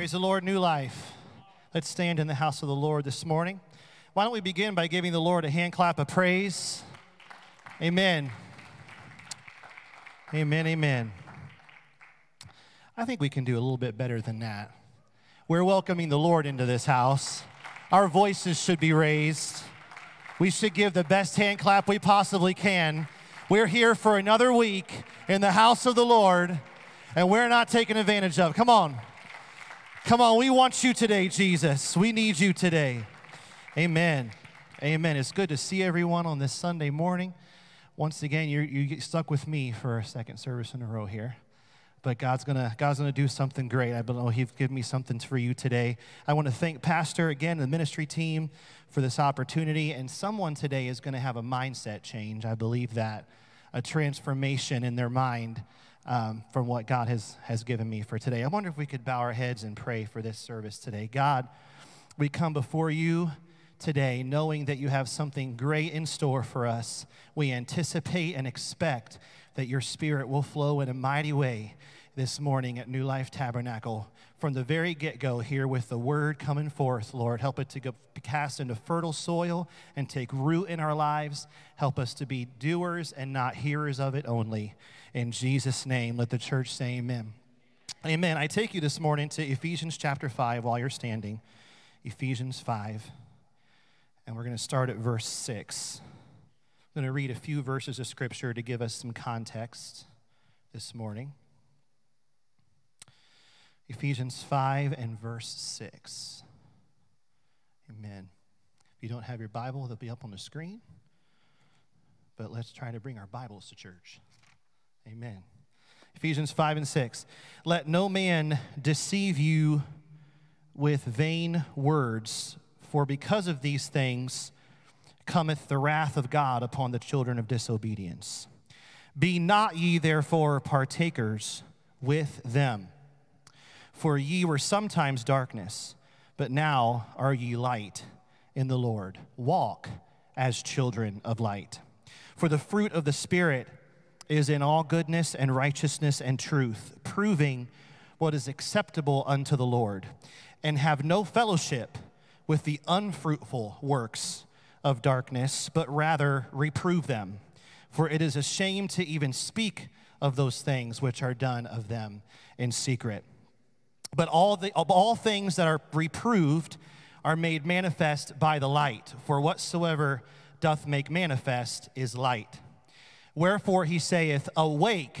Praise the Lord, new life. Let's stand in the house of the Lord this morning. Why don't we begin by giving the Lord a hand clap of praise? Amen. Amen, amen. I think we can do a little bit better than that. We're welcoming the Lord into this house. Our voices should be raised. We should give the best hand clap we possibly can. We're here for another week in the house of the Lord, and we're not taken advantage of. Come on. Come on, we want you today, Jesus. We need you today. Amen. Amen. It's good to see everyone on this Sunday morning. Once again, you you get stuck with me for a second service in a row here. But God's gonna, God's gonna do something great. I believe He's given me something for you today. I want to thank Pastor again, the ministry team, for this opportunity. And someone today is gonna have a mindset change. I believe that. A transformation in their mind um, from what God has, has given me for today. I wonder if we could bow our heads and pray for this service today. God, we come before you today knowing that you have something great in store for us. We anticipate and expect that your spirit will flow in a mighty way this morning at New Life Tabernacle. From the very get go, here with the word coming forth, Lord, help it to go, be cast into fertile soil and take root in our lives. Help us to be doers and not hearers of it only. In Jesus' name, let the church say amen. Amen. I take you this morning to Ephesians chapter 5 while you're standing. Ephesians 5. And we're going to start at verse 6. I'm going to read a few verses of scripture to give us some context this morning. Ephesians 5 and verse 6. Amen. If you don't have your Bible, they'll be up on the screen. But let's try to bring our Bibles to church. Amen. Ephesians 5 and 6. Let no man deceive you with vain words, for because of these things cometh the wrath of God upon the children of disobedience. Be not ye therefore partakers with them. For ye were sometimes darkness, but now are ye light in the Lord. Walk as children of light. For the fruit of the Spirit is in all goodness and righteousness and truth, proving what is acceptable unto the Lord, and have no fellowship with the unfruitful works of darkness, but rather reprove them. For it is a shame to even speak of those things which are done of them in secret. But all, the, all things that are reproved are made manifest by the light, for whatsoever doth make manifest is light. Wherefore he saith, Awake,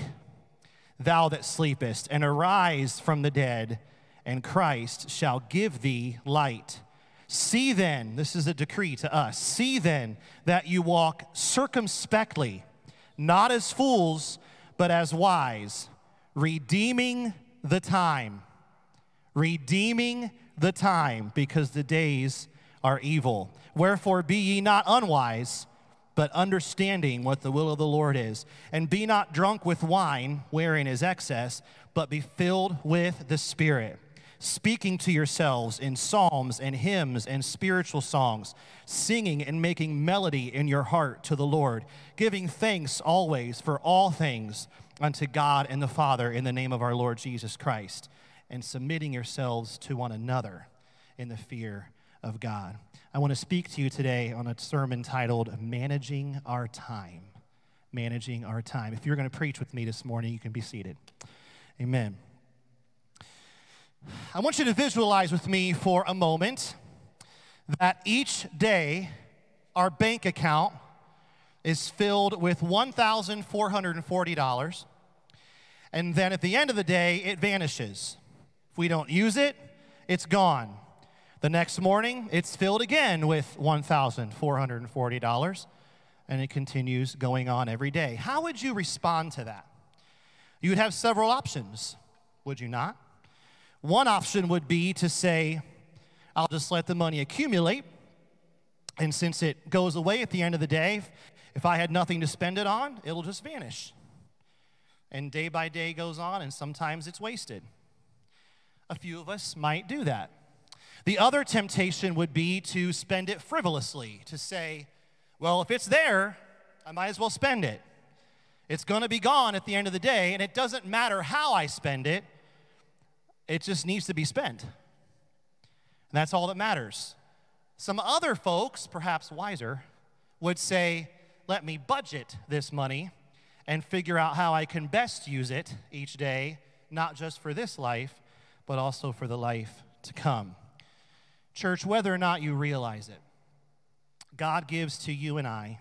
thou that sleepest, and arise from the dead, and Christ shall give thee light. See then, this is a decree to us, see then that you walk circumspectly, not as fools, but as wise, redeeming the time. Redeeming the time, because the days are evil. Wherefore be ye not unwise but understanding what the will of the Lord is. And be not drunk with wine, wherein is excess, but be filled with the Spirit, speaking to yourselves in psalms and hymns and spiritual songs, singing and making melody in your heart to the Lord, giving thanks always for all things unto God and the Father in the name of our Lord Jesus Christ, and submitting yourselves to one another in the fear of God. I want to speak to you today on a sermon titled Managing Our Time. Managing Our Time. If you're going to preach with me this morning, you can be seated. Amen. I want you to visualize with me for a moment that each day our bank account is filled with $1,440, and then at the end of the day, it vanishes. We don't use it, it's gone. The next morning, it's filled again with $1,440, and it continues going on every day. How would you respond to that? You'd have several options, would you not? One option would be to say, I'll just let the money accumulate, and since it goes away at the end of the day, if I had nothing to spend it on, it'll just vanish. And day by day goes on, and sometimes it's wasted. A few of us might do that. The other temptation would be to spend it frivolously, to say, well, if it's there, I might as well spend it. It's going to be gone at the end of the day, and it doesn't matter how I spend it. it just needs to be spent. And that's all that matters. Some other folks, perhaps wiser, would say, let me budget this money and figure out how I can best use it each day, not just for this life, but also for the life to come. Church, whether or not you realize it, God gives to you and I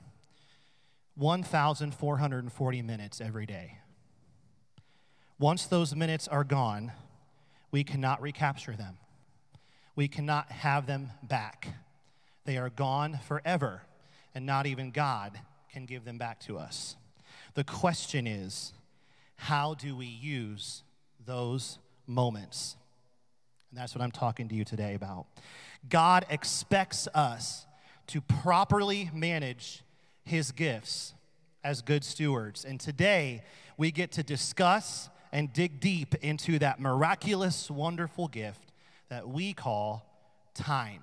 1,440 minutes every day. Once those minutes are gone, we cannot recapture them. We cannot have them back. They are gone forever, and not even God can give them back to us. The question is how do we use those moments? And that's what I'm talking to you today about. God expects us to properly manage his gifts as good stewards. And today we get to discuss and dig deep into that miraculous, wonderful gift that we call time.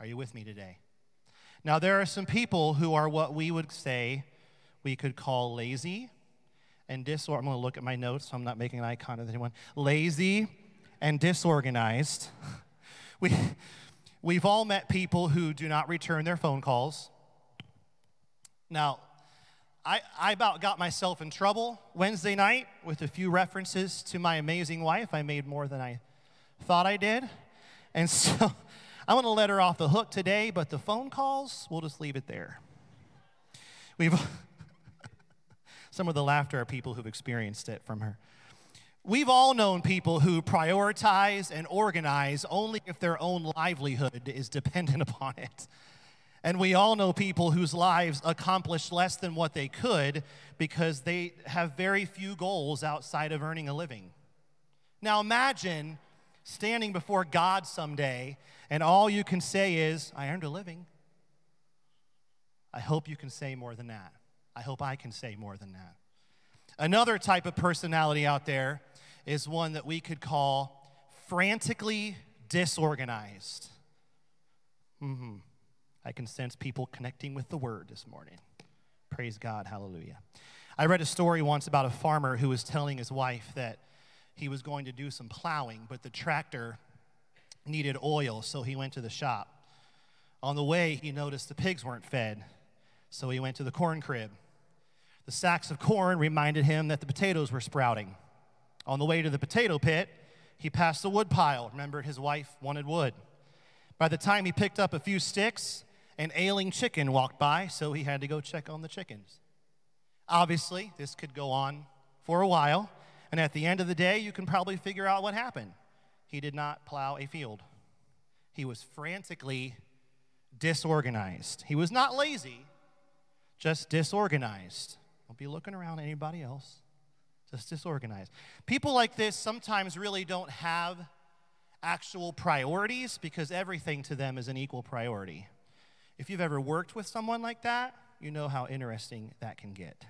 Are you with me today? Now, there are some people who are what we would say we could call lazy and disorganized. I'm going to look at my notes so I'm not making an icon of anyone. Lazy and disorganized. we, we've all met people who do not return their phone calls. Now, I, I about got myself in trouble Wednesday night with a few references to my amazing wife. I made more than I thought I did. And so I want to let her off the hook today, but the phone calls, we'll just leave it there. We've some of the laughter are people who've experienced it from her. We've all known people who prioritize and organize only if their own livelihood is dependent upon it. And we all know people whose lives accomplish less than what they could because they have very few goals outside of earning a living. Now imagine standing before God someday and all you can say is, I earned a living. I hope you can say more than that. I hope I can say more than that. Another type of personality out there is one that we could call frantically disorganized. Mm-hmm. I can sense people connecting with the word this morning. Praise God. Hallelujah. I read a story once about a farmer who was telling his wife that he was going to do some plowing, but the tractor needed oil, so he went to the shop. On the way, he noticed the pigs weren't fed, so he went to the corn crib. The sacks of corn reminded him that the potatoes were sprouting. On the way to the potato pit, he passed the wood pile. Remembered his wife wanted wood. By the time he picked up a few sticks, an ailing chicken walked by, so he had to go check on the chickens. Obviously, this could go on for a while, and at the end of the day, you can probably figure out what happened. He did not plow a field, he was frantically disorganized. He was not lazy, just disorganized. Don't be looking around at anybody else. Just disorganized. People like this sometimes really don't have actual priorities because everything to them is an equal priority. If you've ever worked with someone like that, you know how interesting that can get.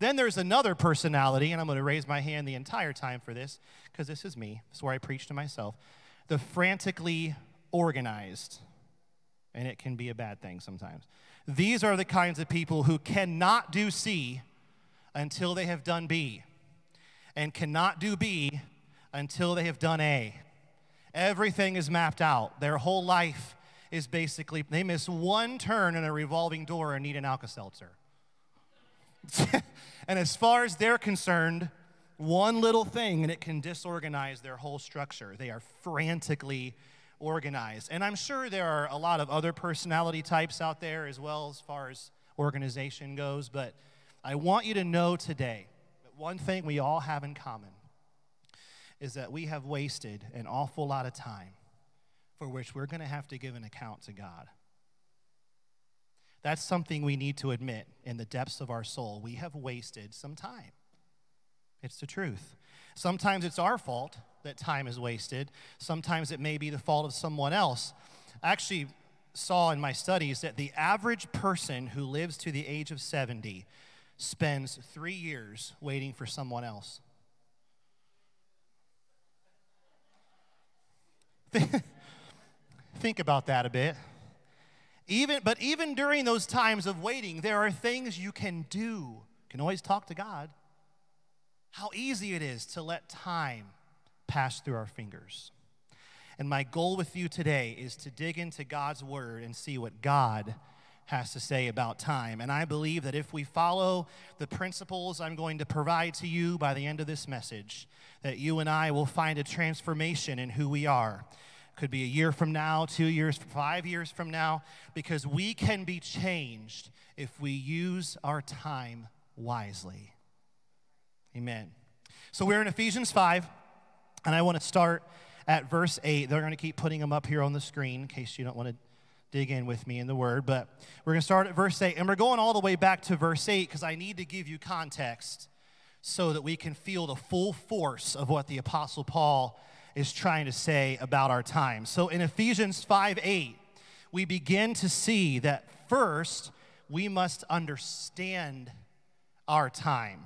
Then there's another personality, and I'm going to raise my hand the entire time for this because this is me. This is where I preach to myself. The frantically organized. And it can be a bad thing sometimes. These are the kinds of people who cannot do C until they have done B, and cannot do B until they have done A. Everything is mapped out. Their whole life is basically, they miss one turn in a revolving door and need an Alka Seltzer. and as far as they're concerned, one little thing and it can disorganize their whole structure. They are frantically organized. And I'm sure there are a lot of other personality types out there as well as far as organization goes, but I want you to know today one thing we all have in common is that we have wasted an awful lot of time for which we're going to have to give an account to God. That's something we need to admit in the depths of our soul. We have wasted some time. It's the truth. Sometimes it's our fault that time is wasted. Sometimes it may be the fault of someone else. I actually saw in my studies that the average person who lives to the age of 70 spends three years waiting for someone else. Think about that a bit. Even, but even during those times of waiting, there are things you can do. You can always talk to God. How easy it is to let time pass through our fingers. And my goal with you today is to dig into God's word and see what God has to say about time. And I believe that if we follow the principles I'm going to provide to you by the end of this message, that you and I will find a transformation in who we are. Could be a year from now, two years, five years from now, because we can be changed if we use our time wisely. Amen. So we're in Ephesians 5, and I want to start at verse 8. They're going to keep putting them up here on the screen in case you don't want to dig in with me in the word. But we're going to start at verse 8, and we're going all the way back to verse 8 because I need to give you context so that we can feel the full force of what the Apostle Paul is trying to say about our time. So in Ephesians 5 8, we begin to see that first we must understand our time.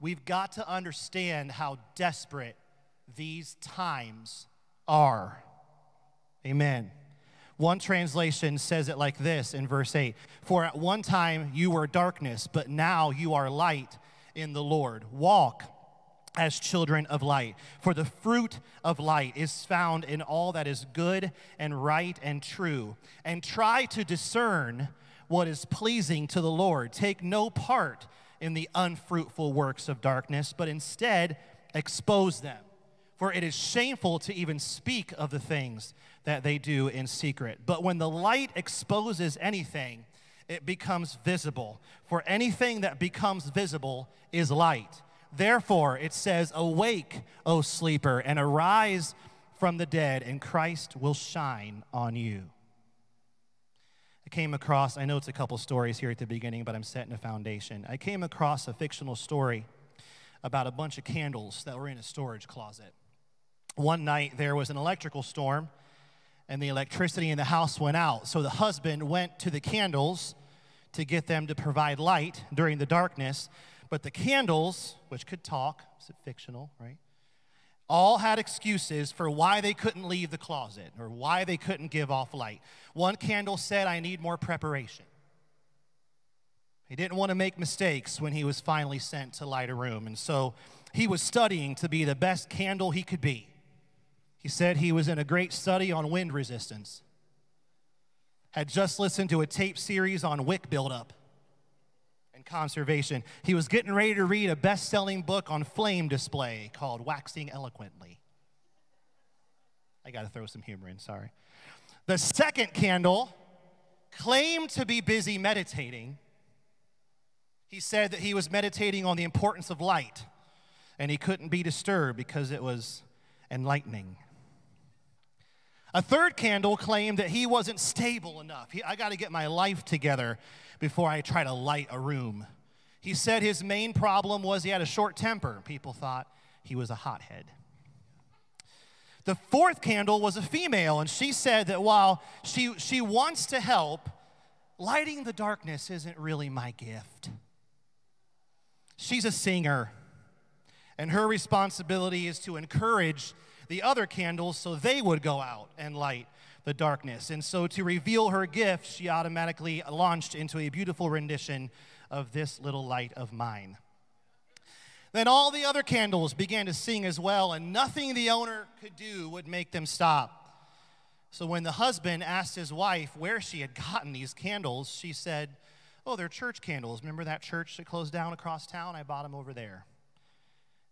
We've got to understand how desperate these times are. Amen. One translation says it like this in verse 8 For at one time you were darkness, but now you are light in the Lord. Walk as children of light. For the fruit of light is found in all that is good and right and true. And try to discern what is pleasing to the Lord. Take no part in the unfruitful works of darkness, but instead expose them. For it is shameful to even speak of the things that they do in secret. But when the light exposes anything, it becomes visible. For anything that becomes visible is light. Therefore, it says, Awake, O sleeper, and arise from the dead, and Christ will shine on you. I came across, I know it's a couple stories here at the beginning, but I'm setting a foundation. I came across a fictional story about a bunch of candles that were in a storage closet. One night there was an electrical storm and the electricity in the house went out. So the husband went to the candles to get them to provide light during the darkness. But the candles, which could talk, is it fictional, right? All had excuses for why they couldn't leave the closet or why they couldn't give off light. One candle said, I need more preparation. He didn't want to make mistakes when he was finally sent to light a room. And so he was studying to be the best candle he could be. He said he was in a great study on wind resistance, had just listened to a tape series on wick buildup and conservation. He was getting ready to read a best selling book on flame display called Waxing Eloquently. I got to throw some humor in, sorry. The second candle claimed to be busy meditating. He said that he was meditating on the importance of light and he couldn't be disturbed because it was enlightening. A third candle claimed that he wasn't stable enough. He, I got to get my life together before I try to light a room. He said his main problem was he had a short temper. People thought he was a hothead. The fourth candle was a female, and she said that while she, she wants to help, lighting the darkness isn't really my gift. She's a singer, and her responsibility is to encourage the other candles so they would go out and light the darkness. And so, to reveal her gift, she automatically launched into a beautiful rendition of This Little Light of Mine. Then all the other candles began to sing as well, and nothing the owner could do would make them stop. So, when the husband asked his wife where she had gotten these candles, she said, Oh, they're church candles. Remember that church that closed down across town? I bought them over there.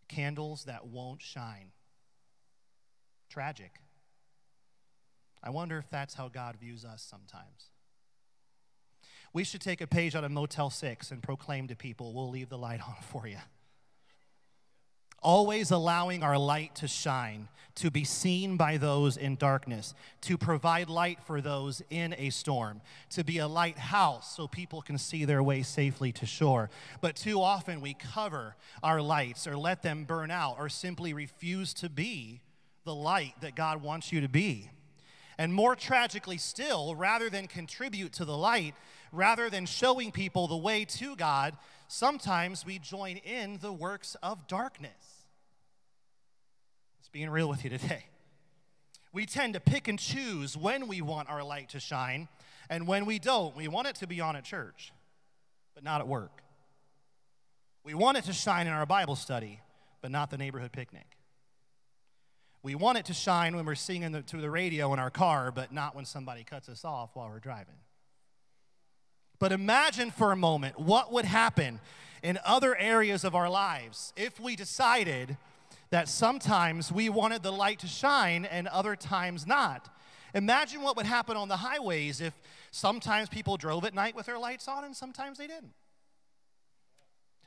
Candles that won't shine. Tragic. I wonder if that's how God views us sometimes. We should take a page out of Motel 6 and proclaim to people, we'll leave the light on for you. Always allowing our light to shine, to be seen by those in darkness, to provide light for those in a storm, to be a lighthouse so people can see their way safely to shore. But too often we cover our lights or let them burn out or simply refuse to be the light that God wants you to be. And more tragically still, rather than contribute to the light, rather than showing people the way to God, sometimes we join in the works of darkness. Just being real with you today. We tend to pick and choose when we want our light to shine and when we don't. We want it to be on at church, but not at work. We want it to shine in our Bible study, but not the neighborhood picnic. We want it to shine when we're singing to the radio in our car, but not when somebody cuts us off while we're driving. But imagine for a moment what would happen in other areas of our lives if we decided that sometimes we wanted the light to shine and other times not. Imagine what would happen on the highways if sometimes people drove at night with their lights on and sometimes they didn't.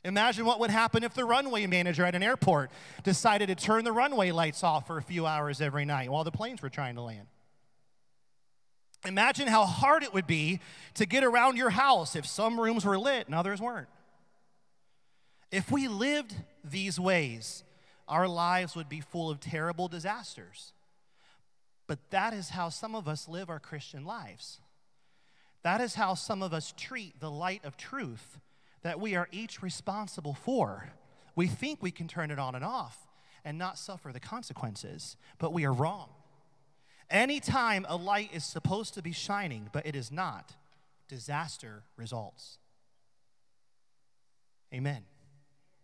Imagine what would happen if the runway manager at an airport decided to turn the runway lights off for a few hours every night while the planes were trying to land. Imagine how hard it would be to get around your house if some rooms were lit and others weren't. If we lived these ways, our lives would be full of terrible disasters. But that is how some of us live our Christian lives. That is how some of us treat the light of truth that we are each responsible for. We think we can turn it on and off and not suffer the consequences, but we are wrong. Anytime a light is supposed to be shining, but it is not, disaster results. Amen.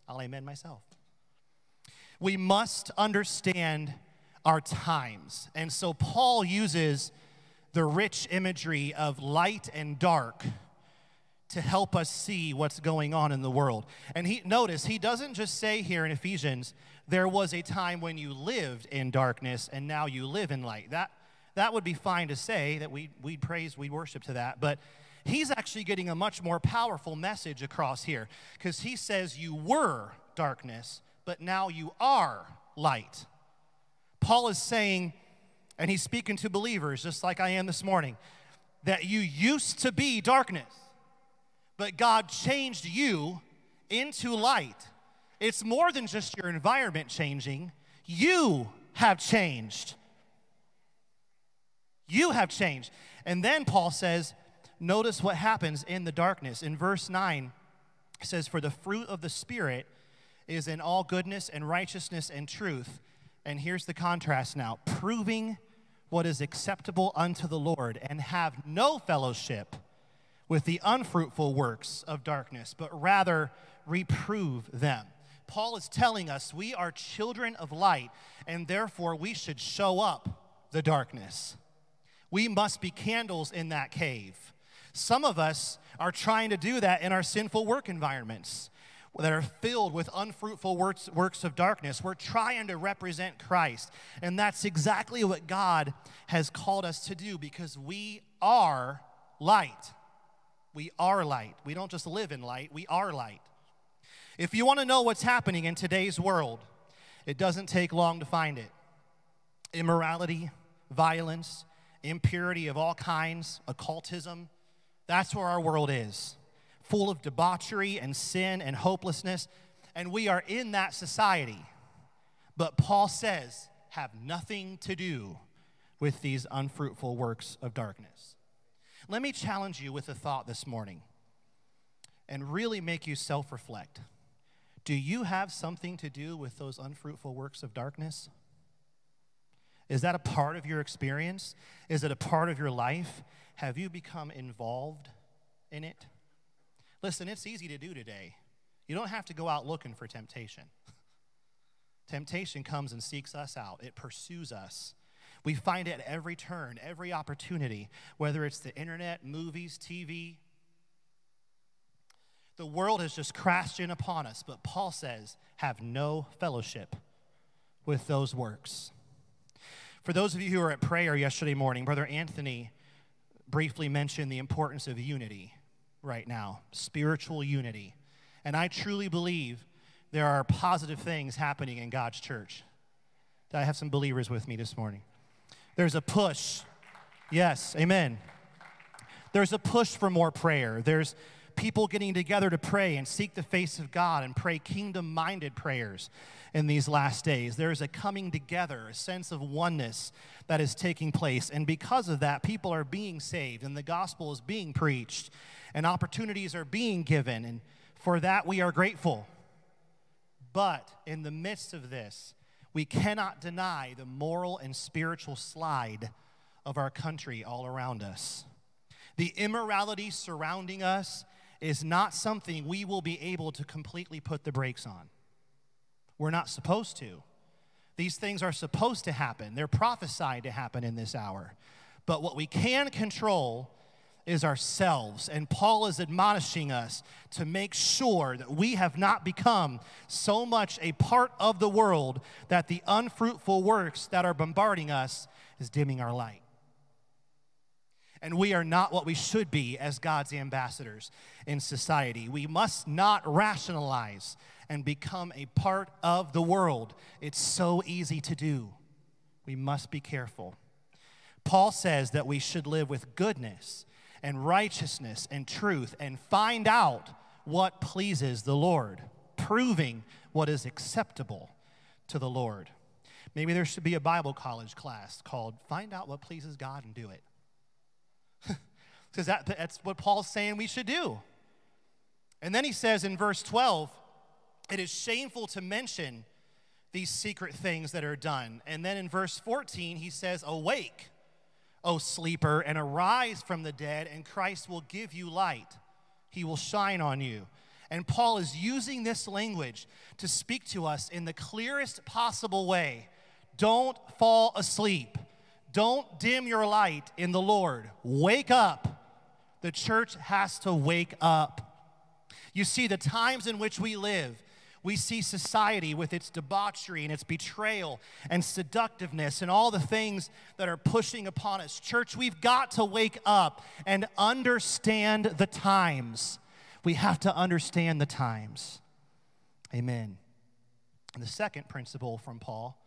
I'll amen myself. We must understand our times. And so Paul uses the rich imagery of light and dark to help us see what's going on in the world. And he notice he doesn't just say here in Ephesians, there was a time when you lived in darkness and now you live in light. That that would be fine to say that we we'd praise, we'd worship to that, but he's actually getting a much more powerful message across here because he says you were darkness, but now you are light. Paul is saying, and he's speaking to believers just like I am this morning, that you used to be darkness but God changed you into light. It's more than just your environment changing, you have changed. You have changed. And then Paul says, notice what happens in the darkness. In verse 9, it says, For the fruit of the Spirit is in all goodness and righteousness and truth. And here's the contrast now proving what is acceptable unto the Lord, and have no fellowship with the unfruitful works of darkness, but rather reprove them. Paul is telling us we are children of light, and therefore we should show up the darkness. We must be candles in that cave. Some of us are trying to do that in our sinful work environments that are filled with unfruitful works, works of darkness. We're trying to represent Christ. And that's exactly what God has called us to do because we are light. We are light. We don't just live in light, we are light. If you want to know what's happening in today's world, it doesn't take long to find it. Immorality, violence, impurity of all kinds, occultism, that's where our world is. Full of debauchery and sin and hopelessness. And we are in that society. But Paul says, have nothing to do with these unfruitful works of darkness. Let me challenge you with a thought this morning and really make you self reflect. Do you have something to do with those unfruitful works of darkness? Is that a part of your experience? Is it a part of your life? Have you become involved in it? Listen, it's easy to do today. You don't have to go out looking for temptation. Temptation comes and seeks us out, it pursues us. We find it at every turn, every opportunity, whether it's the internet, movies, TV. The world has just crashed in upon us, but Paul says, have no fellowship with those works. For those of you who were at prayer yesterday morning, Brother Anthony briefly mentioned the importance of unity right now, spiritual unity. And I truly believe there are positive things happening in God's church. I have some believers with me this morning. There's a push. Yes, amen. There's a push for more prayer. There's people getting together to pray and seek the face of God and pray kingdom minded prayers in these last days. There's a coming together, a sense of oneness that is taking place. And because of that, people are being saved and the gospel is being preached and opportunities are being given. And for that, we are grateful. But in the midst of this, we cannot deny the moral and spiritual slide of our country all around us. The immorality surrounding us is not something we will be able to completely put the brakes on. We're not supposed to. These things are supposed to happen, they're prophesied to happen in this hour. But what we can control is ourselves. And Paul is admonishing us to make sure that we have not become so much a part of the world that the unfruitful works that are bombarding us is dimming our light. And we are not what we should be as God's ambassadors in society. We must not rationalize and become a part of the world. It's so easy to do. We must be careful. Paul says that we should live with goodness and righteousness and truth and find out what pleases the Lord, proving what is acceptable to the Lord. Maybe there should be a Bible college class called Find Out What Pleases God and Do It. Because that, that's what Paul's saying we should do. And then he says in verse 12, it is shameful to mention these secret things that are done. And then in verse 14, he says, Awake O sleeper, and arise from the dead, and Christ will give you light. He will shine on you. And Paul is using this language to speak to us in the clearest possible way. Don't fall asleep. Don't dim your light in the Lord. Wake up. The church has to wake up. You see, the times in which we live, we see society with its debauchery and its betrayal and seductiveness and all the things that are pushing upon us. Church, we've got to wake up and understand the times. We have to understand the times. Amen. And the second principle from Paul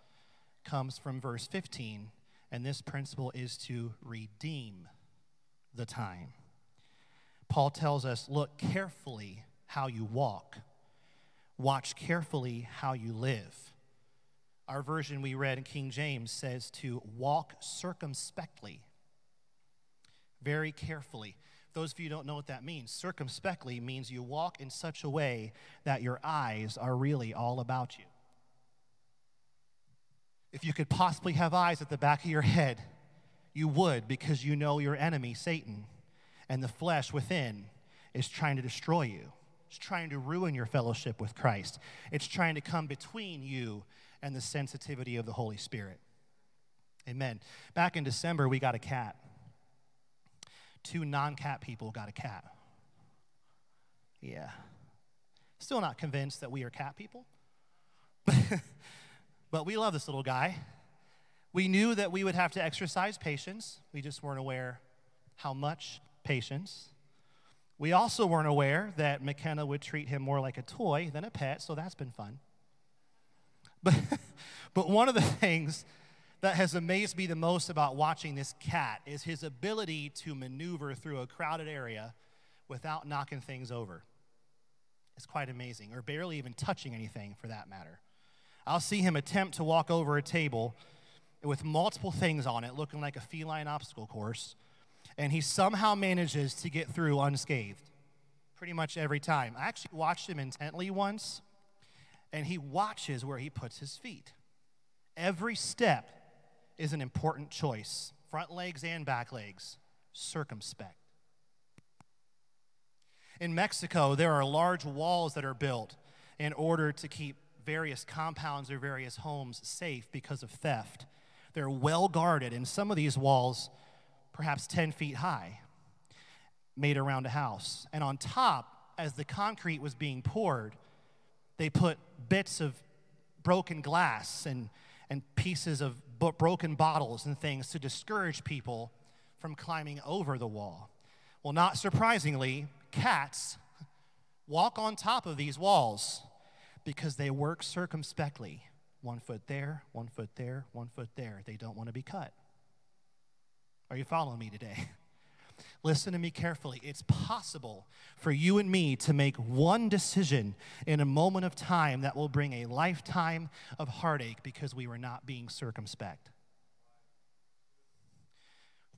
comes from verse 15, and this principle is to redeem the time. Paul tells us look carefully how you walk Watch carefully how you live. Our version we read in King James says to walk circumspectly, very carefully. Those of you don't know what that means, circumspectly means you walk in such a way that your eyes are really all about you. If you could possibly have eyes at the back of your head, you would because you know your enemy, Satan, and the flesh within is trying to destroy you. It's trying to ruin your fellowship with Christ. It's trying to come between you and the sensitivity of the Holy Spirit. Amen. Back in December, we got a cat. Two non cat people got a cat. Yeah. Still not convinced that we are cat people. but we love this little guy. We knew that we would have to exercise patience. We just weren't aware how much patience. We also weren't aware that McKenna would treat him more like a toy than a pet, so that's been fun. But, but one of the things that has amazed me the most about watching this cat is his ability to maneuver through a crowded area without knocking things over. It's quite amazing, or barely even touching anything for that matter. I'll see him attempt to walk over a table with multiple things on it, looking like a feline obstacle course, and he somehow manages to get through unscathed pretty much every time. I actually watched him intently once, and he watches where he puts his feet. Every step is an important choice front legs and back legs, circumspect. In Mexico, there are large walls that are built in order to keep various compounds or various homes safe because of theft. They're well guarded, and some of these walls perhaps 10 feet high, made around a house. And on top, as the concrete was being poured, they put bits of broken glass and, and pieces of broken bottles and things to discourage people from climbing over the wall. Well, not surprisingly, cats walk on top of these walls because they work circumspectly. One foot there, one foot there, one foot there. They don't want to be cut. Are you following me today? Listen to me carefully. It's possible for you and me to make one decision in a moment of time that will bring a lifetime of heartache because we were not being circumspect.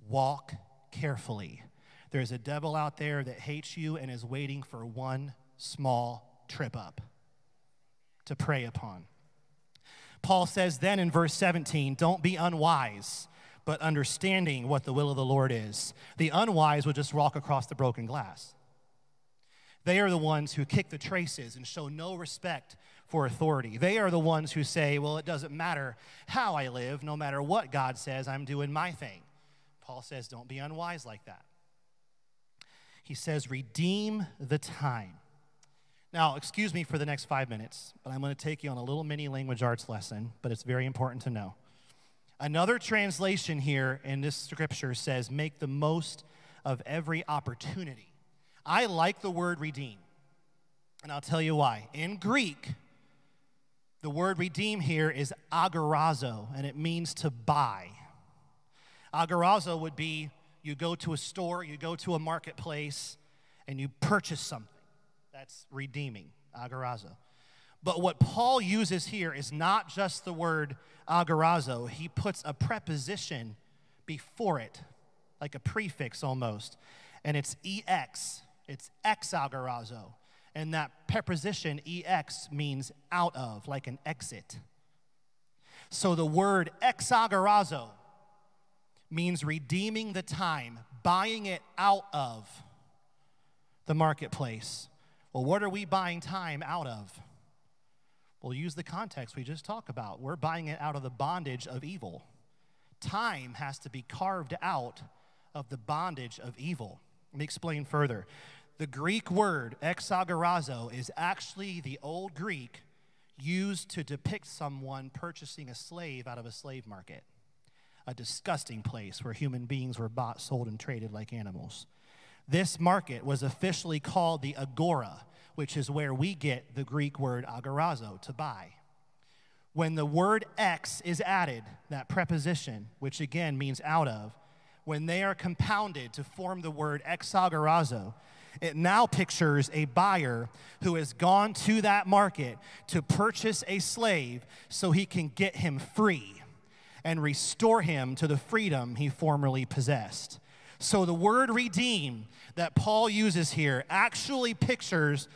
Walk carefully. There's a devil out there that hates you and is waiting for one small trip up to prey upon. Paul says then in verse 17, don't be unwise but understanding what the will of the Lord is. The unwise would just walk across the broken glass. They are the ones who kick the traces and show no respect for authority. They are the ones who say, well, it doesn't matter how I live, no matter what God says, I'm doing my thing. Paul says, don't be unwise like that. He says, redeem the time. Now, excuse me for the next five minutes, but I'm going to take you on a little mini language arts lesson, but it's very important to know. Another translation here in this scripture says, make the most of every opportunity. I like the word redeem, and I'll tell you why. In Greek, the word redeem here is agorazo, and it means to buy. Agorazo would be you go to a store, you go to a marketplace, and you purchase something. That's redeeming, agorazo. But what Paul uses here is not just the word agorazo, he puts a preposition before it, like a prefix almost, and it's ex. It's ex agorazo. And that preposition ex means out of, like an exit. So the word exagorazo means redeeming the time, buying it out of the marketplace. Well, what are we buying time out of? We'll use the context we just talked about. We're buying it out of the bondage of evil. Time has to be carved out of the bondage of evil. Let me explain further. The Greek word exagorazo is actually the old Greek used to depict someone purchasing a slave out of a slave market, a disgusting place where human beings were bought, sold, and traded like animals. This market was officially called the agora, which is where we get the Greek word agorazo, to buy. When the word ex is added, that preposition, which again means out of, when they are compounded to form the word exagorazo, it now pictures a buyer who has gone to that market to purchase a slave so he can get him free and restore him to the freedom he formerly possessed. So the word redeem that Paul uses here actually pictures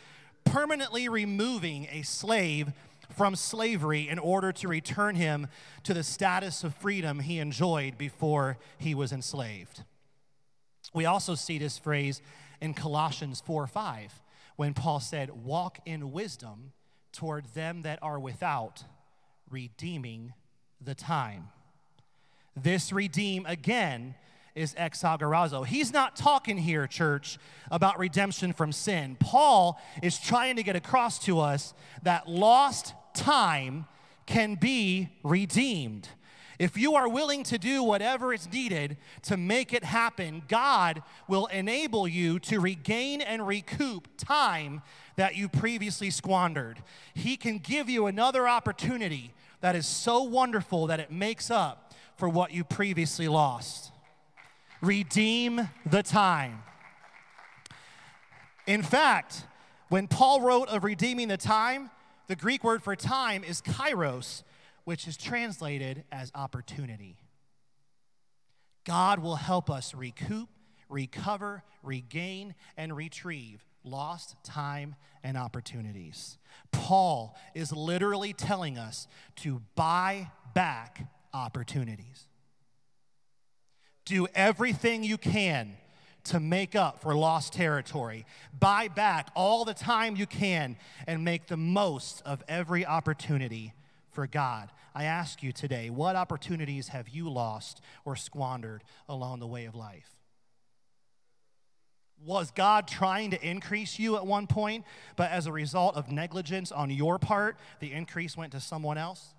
permanently removing a slave from slavery in order to return him to the status of freedom he enjoyed before he was enslaved. We also see this phrase in Colossians 4 5, when Paul said, Walk in wisdom toward them that are without, redeeming the time. This redeem again is exagorazo. He's not talking here, church, about redemption from sin. Paul is trying to get across to us that lost time can be redeemed. If you are willing to do whatever is needed to make it happen, God will enable you to regain and recoup time that you previously squandered. He can give you another opportunity that is so wonderful that it makes up for what you previously lost. Redeem the time. In fact, when Paul wrote of redeeming the time, the Greek word for time is kairos, which is translated as opportunity. God will help us recoup, recover, regain, and retrieve lost time and opportunities. Paul is literally telling us to buy back opportunities. Do everything you can to make up for lost territory. Buy back all the time you can and make the most of every opportunity for God. I ask you today, what opportunities have you lost or squandered along the way of life? Was God trying to increase you at one point, but as a result of negligence on your part, the increase went to someone else?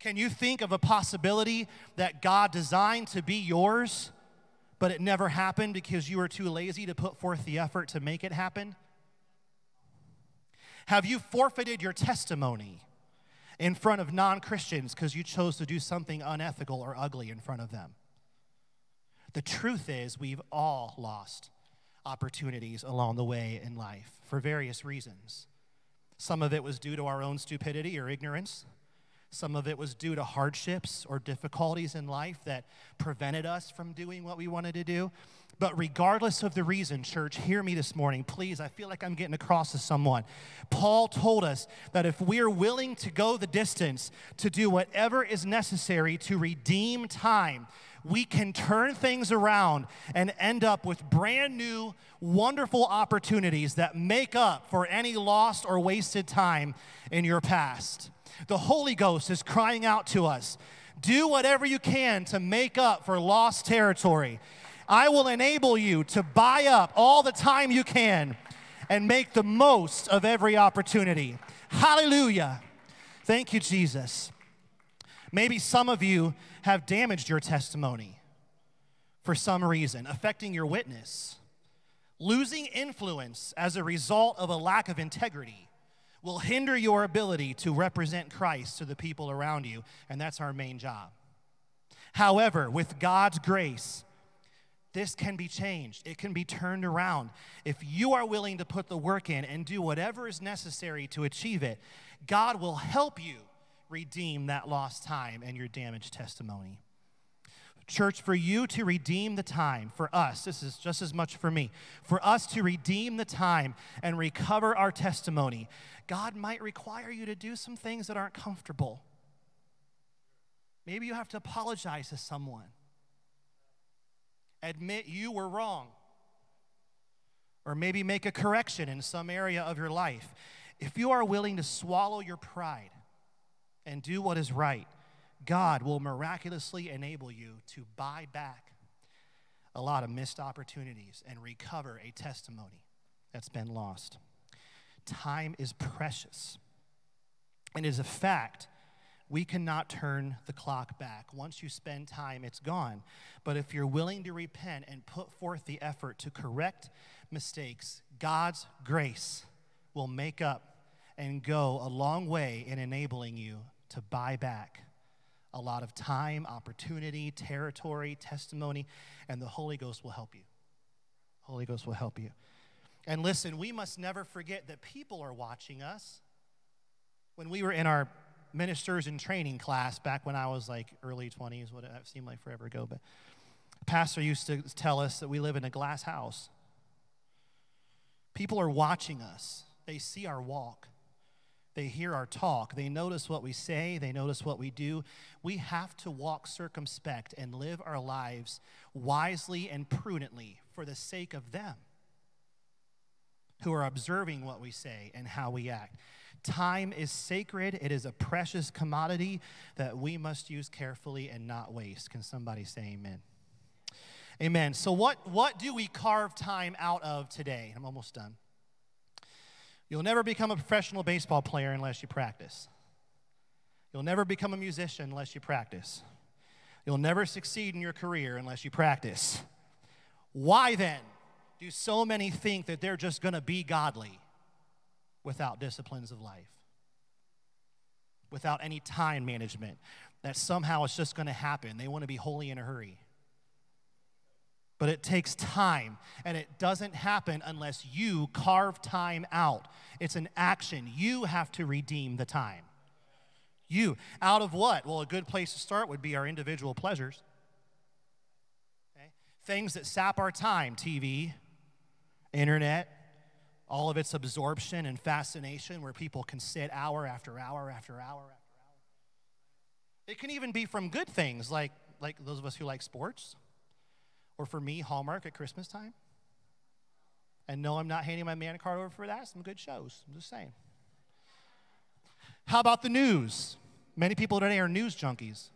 Can you think of a possibility that God designed to be yours, but it never happened because you were too lazy to put forth the effort to make it happen? Have you forfeited your testimony in front of non Christians because you chose to do something unethical or ugly in front of them? The truth is, we've all lost opportunities along the way in life for various reasons. Some of it was due to our own stupidity or ignorance. Some of it was due to hardships or difficulties in life that prevented us from doing what we wanted to do. But regardless of the reason, church, hear me this morning, please. I feel like I'm getting across to someone. Paul told us that if we're willing to go the distance to do whatever is necessary to redeem time, we can turn things around and end up with brand new, wonderful opportunities that make up for any lost or wasted time in your past. The Holy Ghost is crying out to us do whatever you can to make up for lost territory. I will enable you to buy up all the time you can and make the most of every opportunity. Hallelujah. Thank you, Jesus. Maybe some of you have damaged your testimony for some reason, affecting your witness. Losing influence as a result of a lack of integrity will hinder your ability to represent Christ to the people around you, and that's our main job. However, with God's grace, this can be changed. It can be turned around. If you are willing to put the work in and do whatever is necessary to achieve it, God will help you redeem that lost time and your damaged testimony. Church, for you to redeem the time, for us, this is just as much for me, for us to redeem the time and recover our testimony, God might require you to do some things that aren't comfortable. Maybe you have to apologize to someone, admit you were wrong, or maybe make a correction in some area of your life. If you are willing to swallow your pride and do what is right, God will miraculously enable you to buy back a lot of missed opportunities and recover a testimony that's been lost. Time is precious. And as a fact, we cannot turn the clock back. Once you spend time, it's gone. But if you're willing to repent and put forth the effort to correct mistakes, God's grace will make up and go a long way in enabling you to buy back a lot of time, opportunity, territory, testimony, and the Holy Ghost will help you. Holy Ghost will help you. And listen, we must never forget that people are watching us. When we were in our ministers in training class back when I was like early 20s, what it seemed like forever ago, but pastor used to tell us that we live in a glass house. People are watching us. They see our walk. They hear our talk. They notice what we say. They notice what we do. We have to walk circumspect and live our lives wisely and prudently for the sake of them who are observing what we say and how we act. Time is sacred, it is a precious commodity that we must use carefully and not waste. Can somebody say amen? Amen. So, what, what do we carve time out of today? I'm almost done. You'll never become a professional baseball player unless you practice. You'll never become a musician unless you practice. You'll never succeed in your career unless you practice. Why then do so many think that they're just going to be godly without disciplines of life? Without any time management, that somehow it's just going to happen. They want to be holy in a hurry. But it takes time, and it doesn't happen unless you carve time out. It's an action. You have to redeem the time. You. Out of what? Well, a good place to start would be our individual pleasures. Okay? Things that sap our time TV, internet, all of its absorption and fascination, where people can sit hour after hour after hour after hour. It can even be from good things, like, like those of us who like sports or for me, Hallmark at Christmas time. And no, I'm not handing my man card over for that. Some good shows. I'm just saying. How about the news? Many people today are news junkies.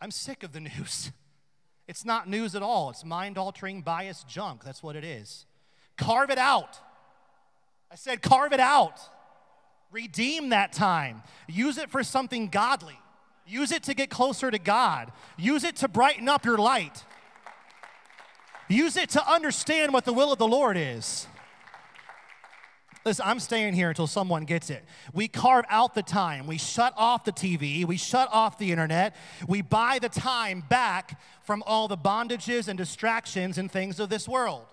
I'm sick of the news. It's not news at all. It's mind altering, biased junk. That's what it is. Carve it out. I said, carve it out. Redeem that time. Use it for something godly. Use it to get closer to God. Use it to brighten up your light. Use it to understand what the will of the Lord is. Listen, I'm staying here until someone gets it. We carve out the time. We shut off the TV. We shut off the internet. We buy the time back from all the bondages and distractions and things of this world.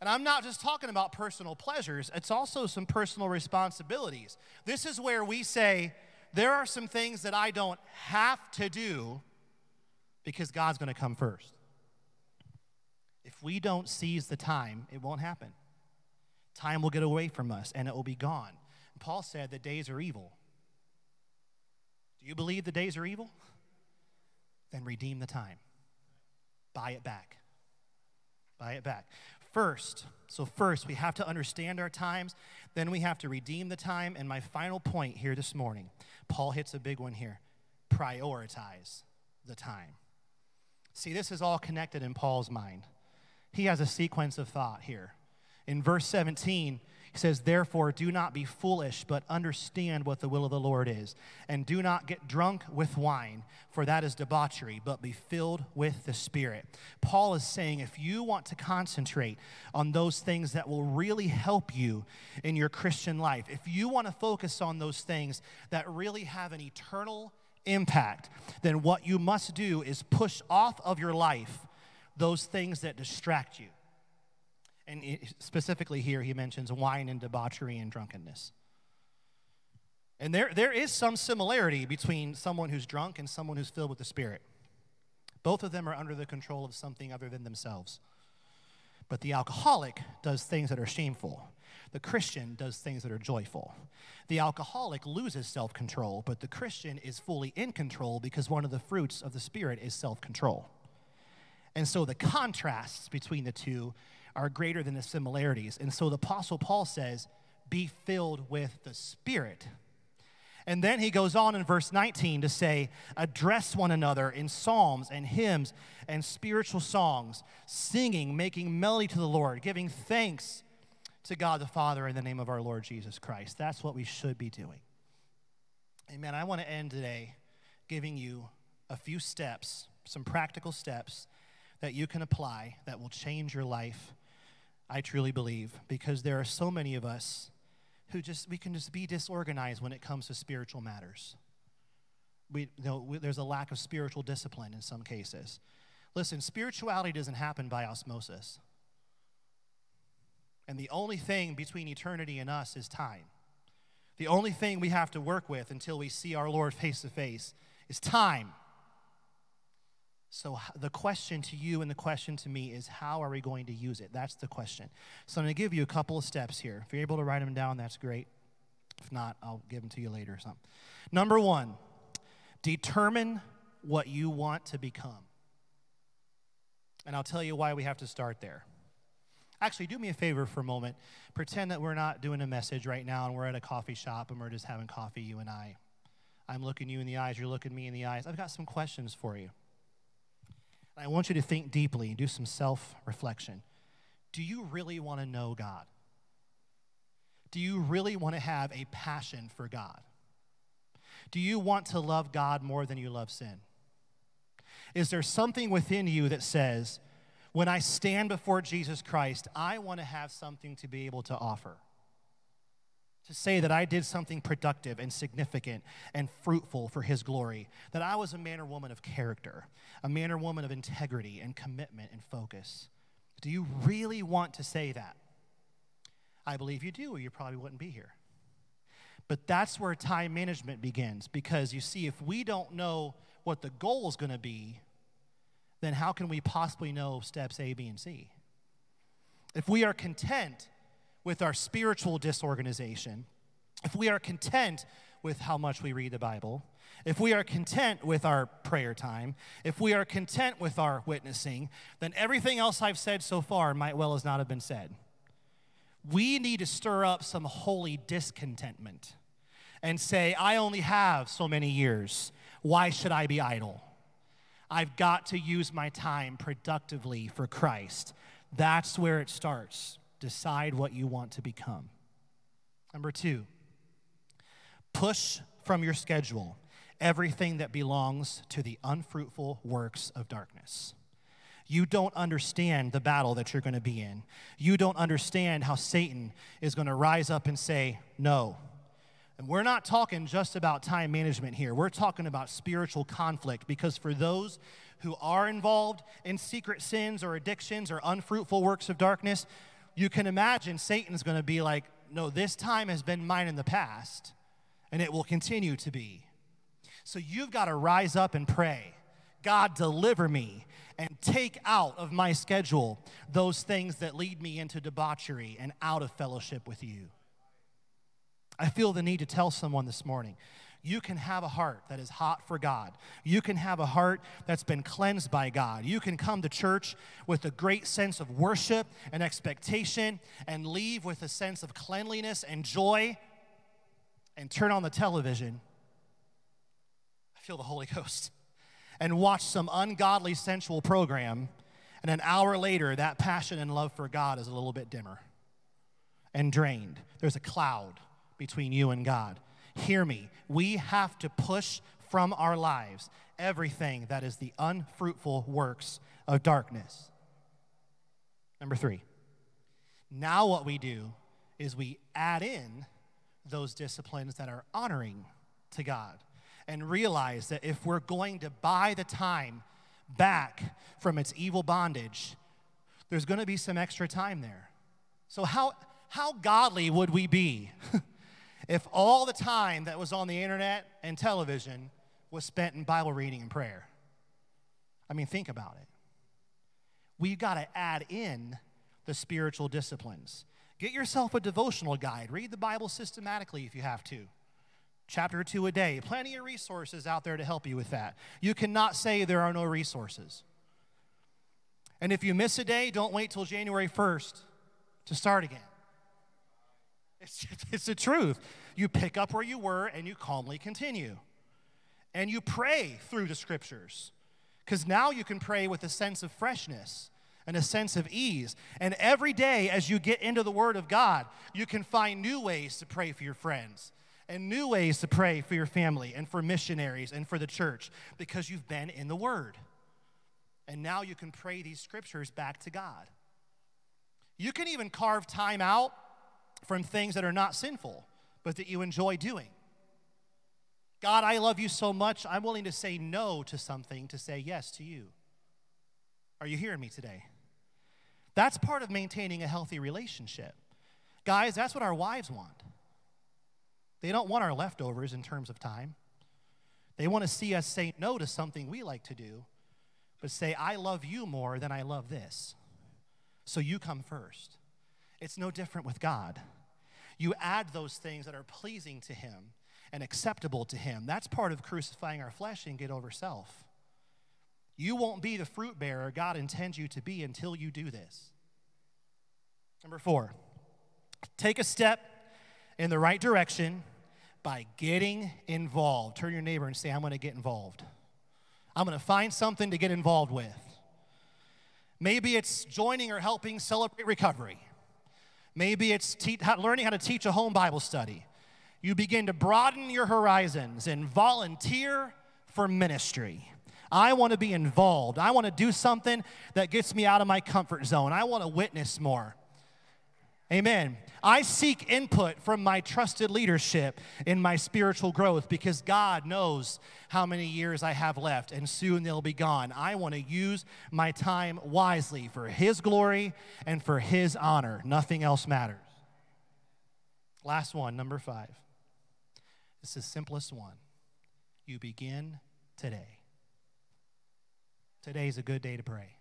And I'm not just talking about personal pleasures, it's also some personal responsibilities. This is where we say, there are some things that I don't have to do because God's going to come first. If we don't seize the time, it won't happen. Time will get away from us and it will be gone. And Paul said the days are evil. Do you believe the days are evil? then redeem the time. Buy it back. Buy it back. First, so first, we have to understand our times, then we have to redeem the time. And my final point here this morning, Paul hits a big one here prioritize the time. See, this is all connected in Paul's mind. He has a sequence of thought here. In verse 17, he says, Therefore, do not be foolish, but understand what the will of the Lord is. And do not get drunk with wine, for that is debauchery, but be filled with the Spirit. Paul is saying, if you want to concentrate on those things that will really help you in your Christian life, if you want to focus on those things that really have an eternal impact, then what you must do is push off of your life those things that distract you. And specifically here, he mentions wine and debauchery and drunkenness. And there, there is some similarity between someone who's drunk and someone who's filled with the Spirit. Both of them are under the control of something other than themselves. But the alcoholic does things that are shameful. The Christian does things that are joyful. The alcoholic loses self control, but the Christian is fully in control because one of the fruits of the Spirit is self control. And so the contrasts between the two are greater than the similarities. And so the Apostle Paul says, Be filled with the Spirit. And then he goes on in verse 19 to say, Address one another in psalms and hymns and spiritual songs, singing, making melody to the Lord, giving thanks to God the Father in the name of our Lord Jesus Christ. That's what we should be doing. Amen. I want to end today giving you a few steps, some practical steps that you can apply that will change your life I truly believe, because there are so many of us who just, we can just be disorganized when it comes to spiritual matters. We, you know, we, there's a lack of spiritual discipline in some cases. Listen, spirituality doesn't happen by osmosis. And the only thing between eternity and us is time. The only thing we have to work with until we see our Lord face to face is time. So, the question to you and the question to me is how are we going to use it? That's the question. So, I'm going to give you a couple of steps here. If you're able to write them down, that's great. If not, I'll give them to you later or something. Number one, determine what you want to become. And I'll tell you why we have to start there. Actually, do me a favor for a moment. Pretend that we're not doing a message right now and we're at a coffee shop and we're just having coffee, you and I. I'm looking you in the eyes, you're looking me in the eyes. I've got some questions for you. I want you to think deeply and do some self reflection. Do you really want to know God? Do you really want to have a passion for God? Do you want to love God more than you love sin? Is there something within you that says, when I stand before Jesus Christ, I want to have something to be able to offer? To say that I did something productive and significant and fruitful for His glory, that I was a man or woman of character, a man or woman of integrity and commitment and focus. Do you really want to say that? I believe you do, or you probably wouldn't be here. But that's where time management begins because you see, if we don't know what the goal is going to be, then how can we possibly know steps A, B, and C? If we are content with our spiritual disorganization, if we are content with how much we read the Bible, if we are content with our prayer time, if we are content with our witnessing, then everything else I've said so far might well as not have been said. We need to stir up some holy discontentment and say, I only have so many years. Why should I be idle? I've got to use my time productively for Christ. That's where it starts decide what you want to become. Number two, push from your schedule everything that belongs to the unfruitful works of darkness. You don't understand the battle that you're going to be in. You don't understand how Satan is going to rise up and say, No. And we're not talking just about time management here. We're talking about spiritual conflict because for those who are involved in secret sins or addictions or unfruitful works of darkness, you can imagine Satan's going to be like, no, this time has been mine in the past, and it will continue to be. So you've got to rise up and pray God, deliver me and take out of my schedule those things that lead me into debauchery and out of fellowship with you. I feel the need to tell someone this morning You can have a heart that is hot for God. You can have a heart that's been cleansed by God. You can come to church with a great sense of worship and expectation and leave with a sense of cleanliness and joy and turn on the television. I feel the Holy Ghost. And watch some ungodly sensual program. And an hour later, that passion and love for God is a little bit dimmer and drained. There's a cloud between you and God. Hear me. We have to push from our lives everything that is the unfruitful works of darkness. Number three. Now, what we do is we add in those disciplines that are honoring to God and realize that if we're going to buy the time back from its evil bondage, there's going to be some extra time there. So, how, how godly would we be if all the time that was on the internet and television was spent in Bible reading and prayer. I mean, think about it. We've got to add in the spiritual disciplines. Get yourself a devotional guide. Read the Bible systematically if you have to. Chapter two a day. Plenty of resources out there to help you with that. You cannot say there are no resources. And if you miss a day, don't wait till January 1st to start again. It's, it's the truth. You pick up where you were and you calmly continue. And you pray through the scriptures. Because now you can pray with a sense of freshness and a sense of ease. And every day, as you get into the Word of God, you can find new ways to pray for your friends and new ways to pray for your family and for missionaries and for the church because you've been in the Word. And now you can pray these scriptures back to God. You can even carve time out from things that are not sinful, but that you enjoy doing. God, I love you so much, I'm willing to say no to something to say yes to you. Are you hearing me today? That's part of maintaining a healthy relationship. Guys, that's what our wives want. They don't want our leftovers in terms of time. They want to see us say no to something we like to do, but say, I love you more than I love this. So you come first. It's no different with God. You add those things that are pleasing to Him and acceptable to Him. That's part of crucifying our flesh and get over self. You won't be the fruit bearer God intends you to be until you do this. Number four, take a step in the right direction by getting involved. Turn your neighbor and say, I'm going to get involved. I'm going to find something to get involved with. Maybe it's joining or helping celebrate recovery. Maybe it's te- learning how to teach a home Bible study. You begin to broaden your horizons and volunteer for ministry. I want to be involved. I want to do something that gets me out of my comfort zone. I want to witness more. Amen. I seek input from my trusted leadership in my spiritual growth because God knows how many years I have left and soon they'll be gone. I want to use my time wisely for His glory and for His honor. Nothing else matters. Last one, number five. This is the simplest one. You begin today. Today is a good day to pray.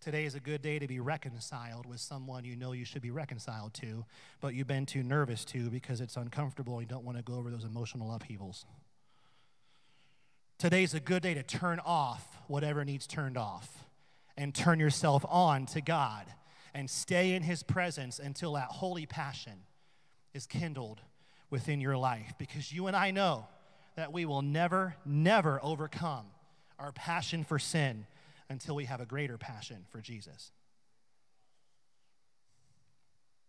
Today is a good day to be reconciled with someone you know you should be reconciled to, but you've been too nervous to because it's uncomfortable and you don't want to go over those emotional upheavals. Today's a good day to turn off whatever needs turned off and turn yourself on to God and stay in His presence until that holy passion is kindled within your life because you and I know that we will never, never overcome our passion for sin until we have a greater passion for Jesus.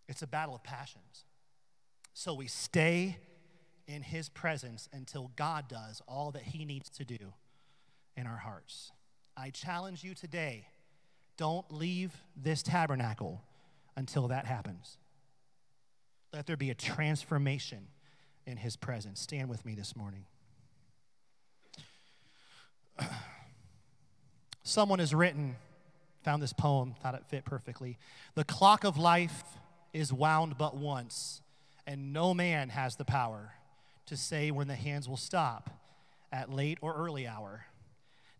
It's a battle of passions. So we stay in His presence until God does all that He needs to do in our hearts. I challenge you today don't leave this tabernacle until that happens. Let there be a transformation in His presence. Stand with me this morning. Someone has written, found this poem, thought it fit perfectly. The clock of life is wound but once, and no man has the power to say when the hands will stop at late or early hour.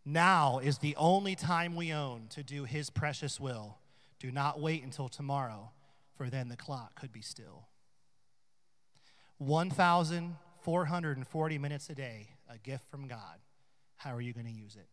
Now is the only time we own to do his precious will. Do not wait until tomorrow, for then the clock could be still. 1,440 minutes a day, a gift from God. How are you going to use it?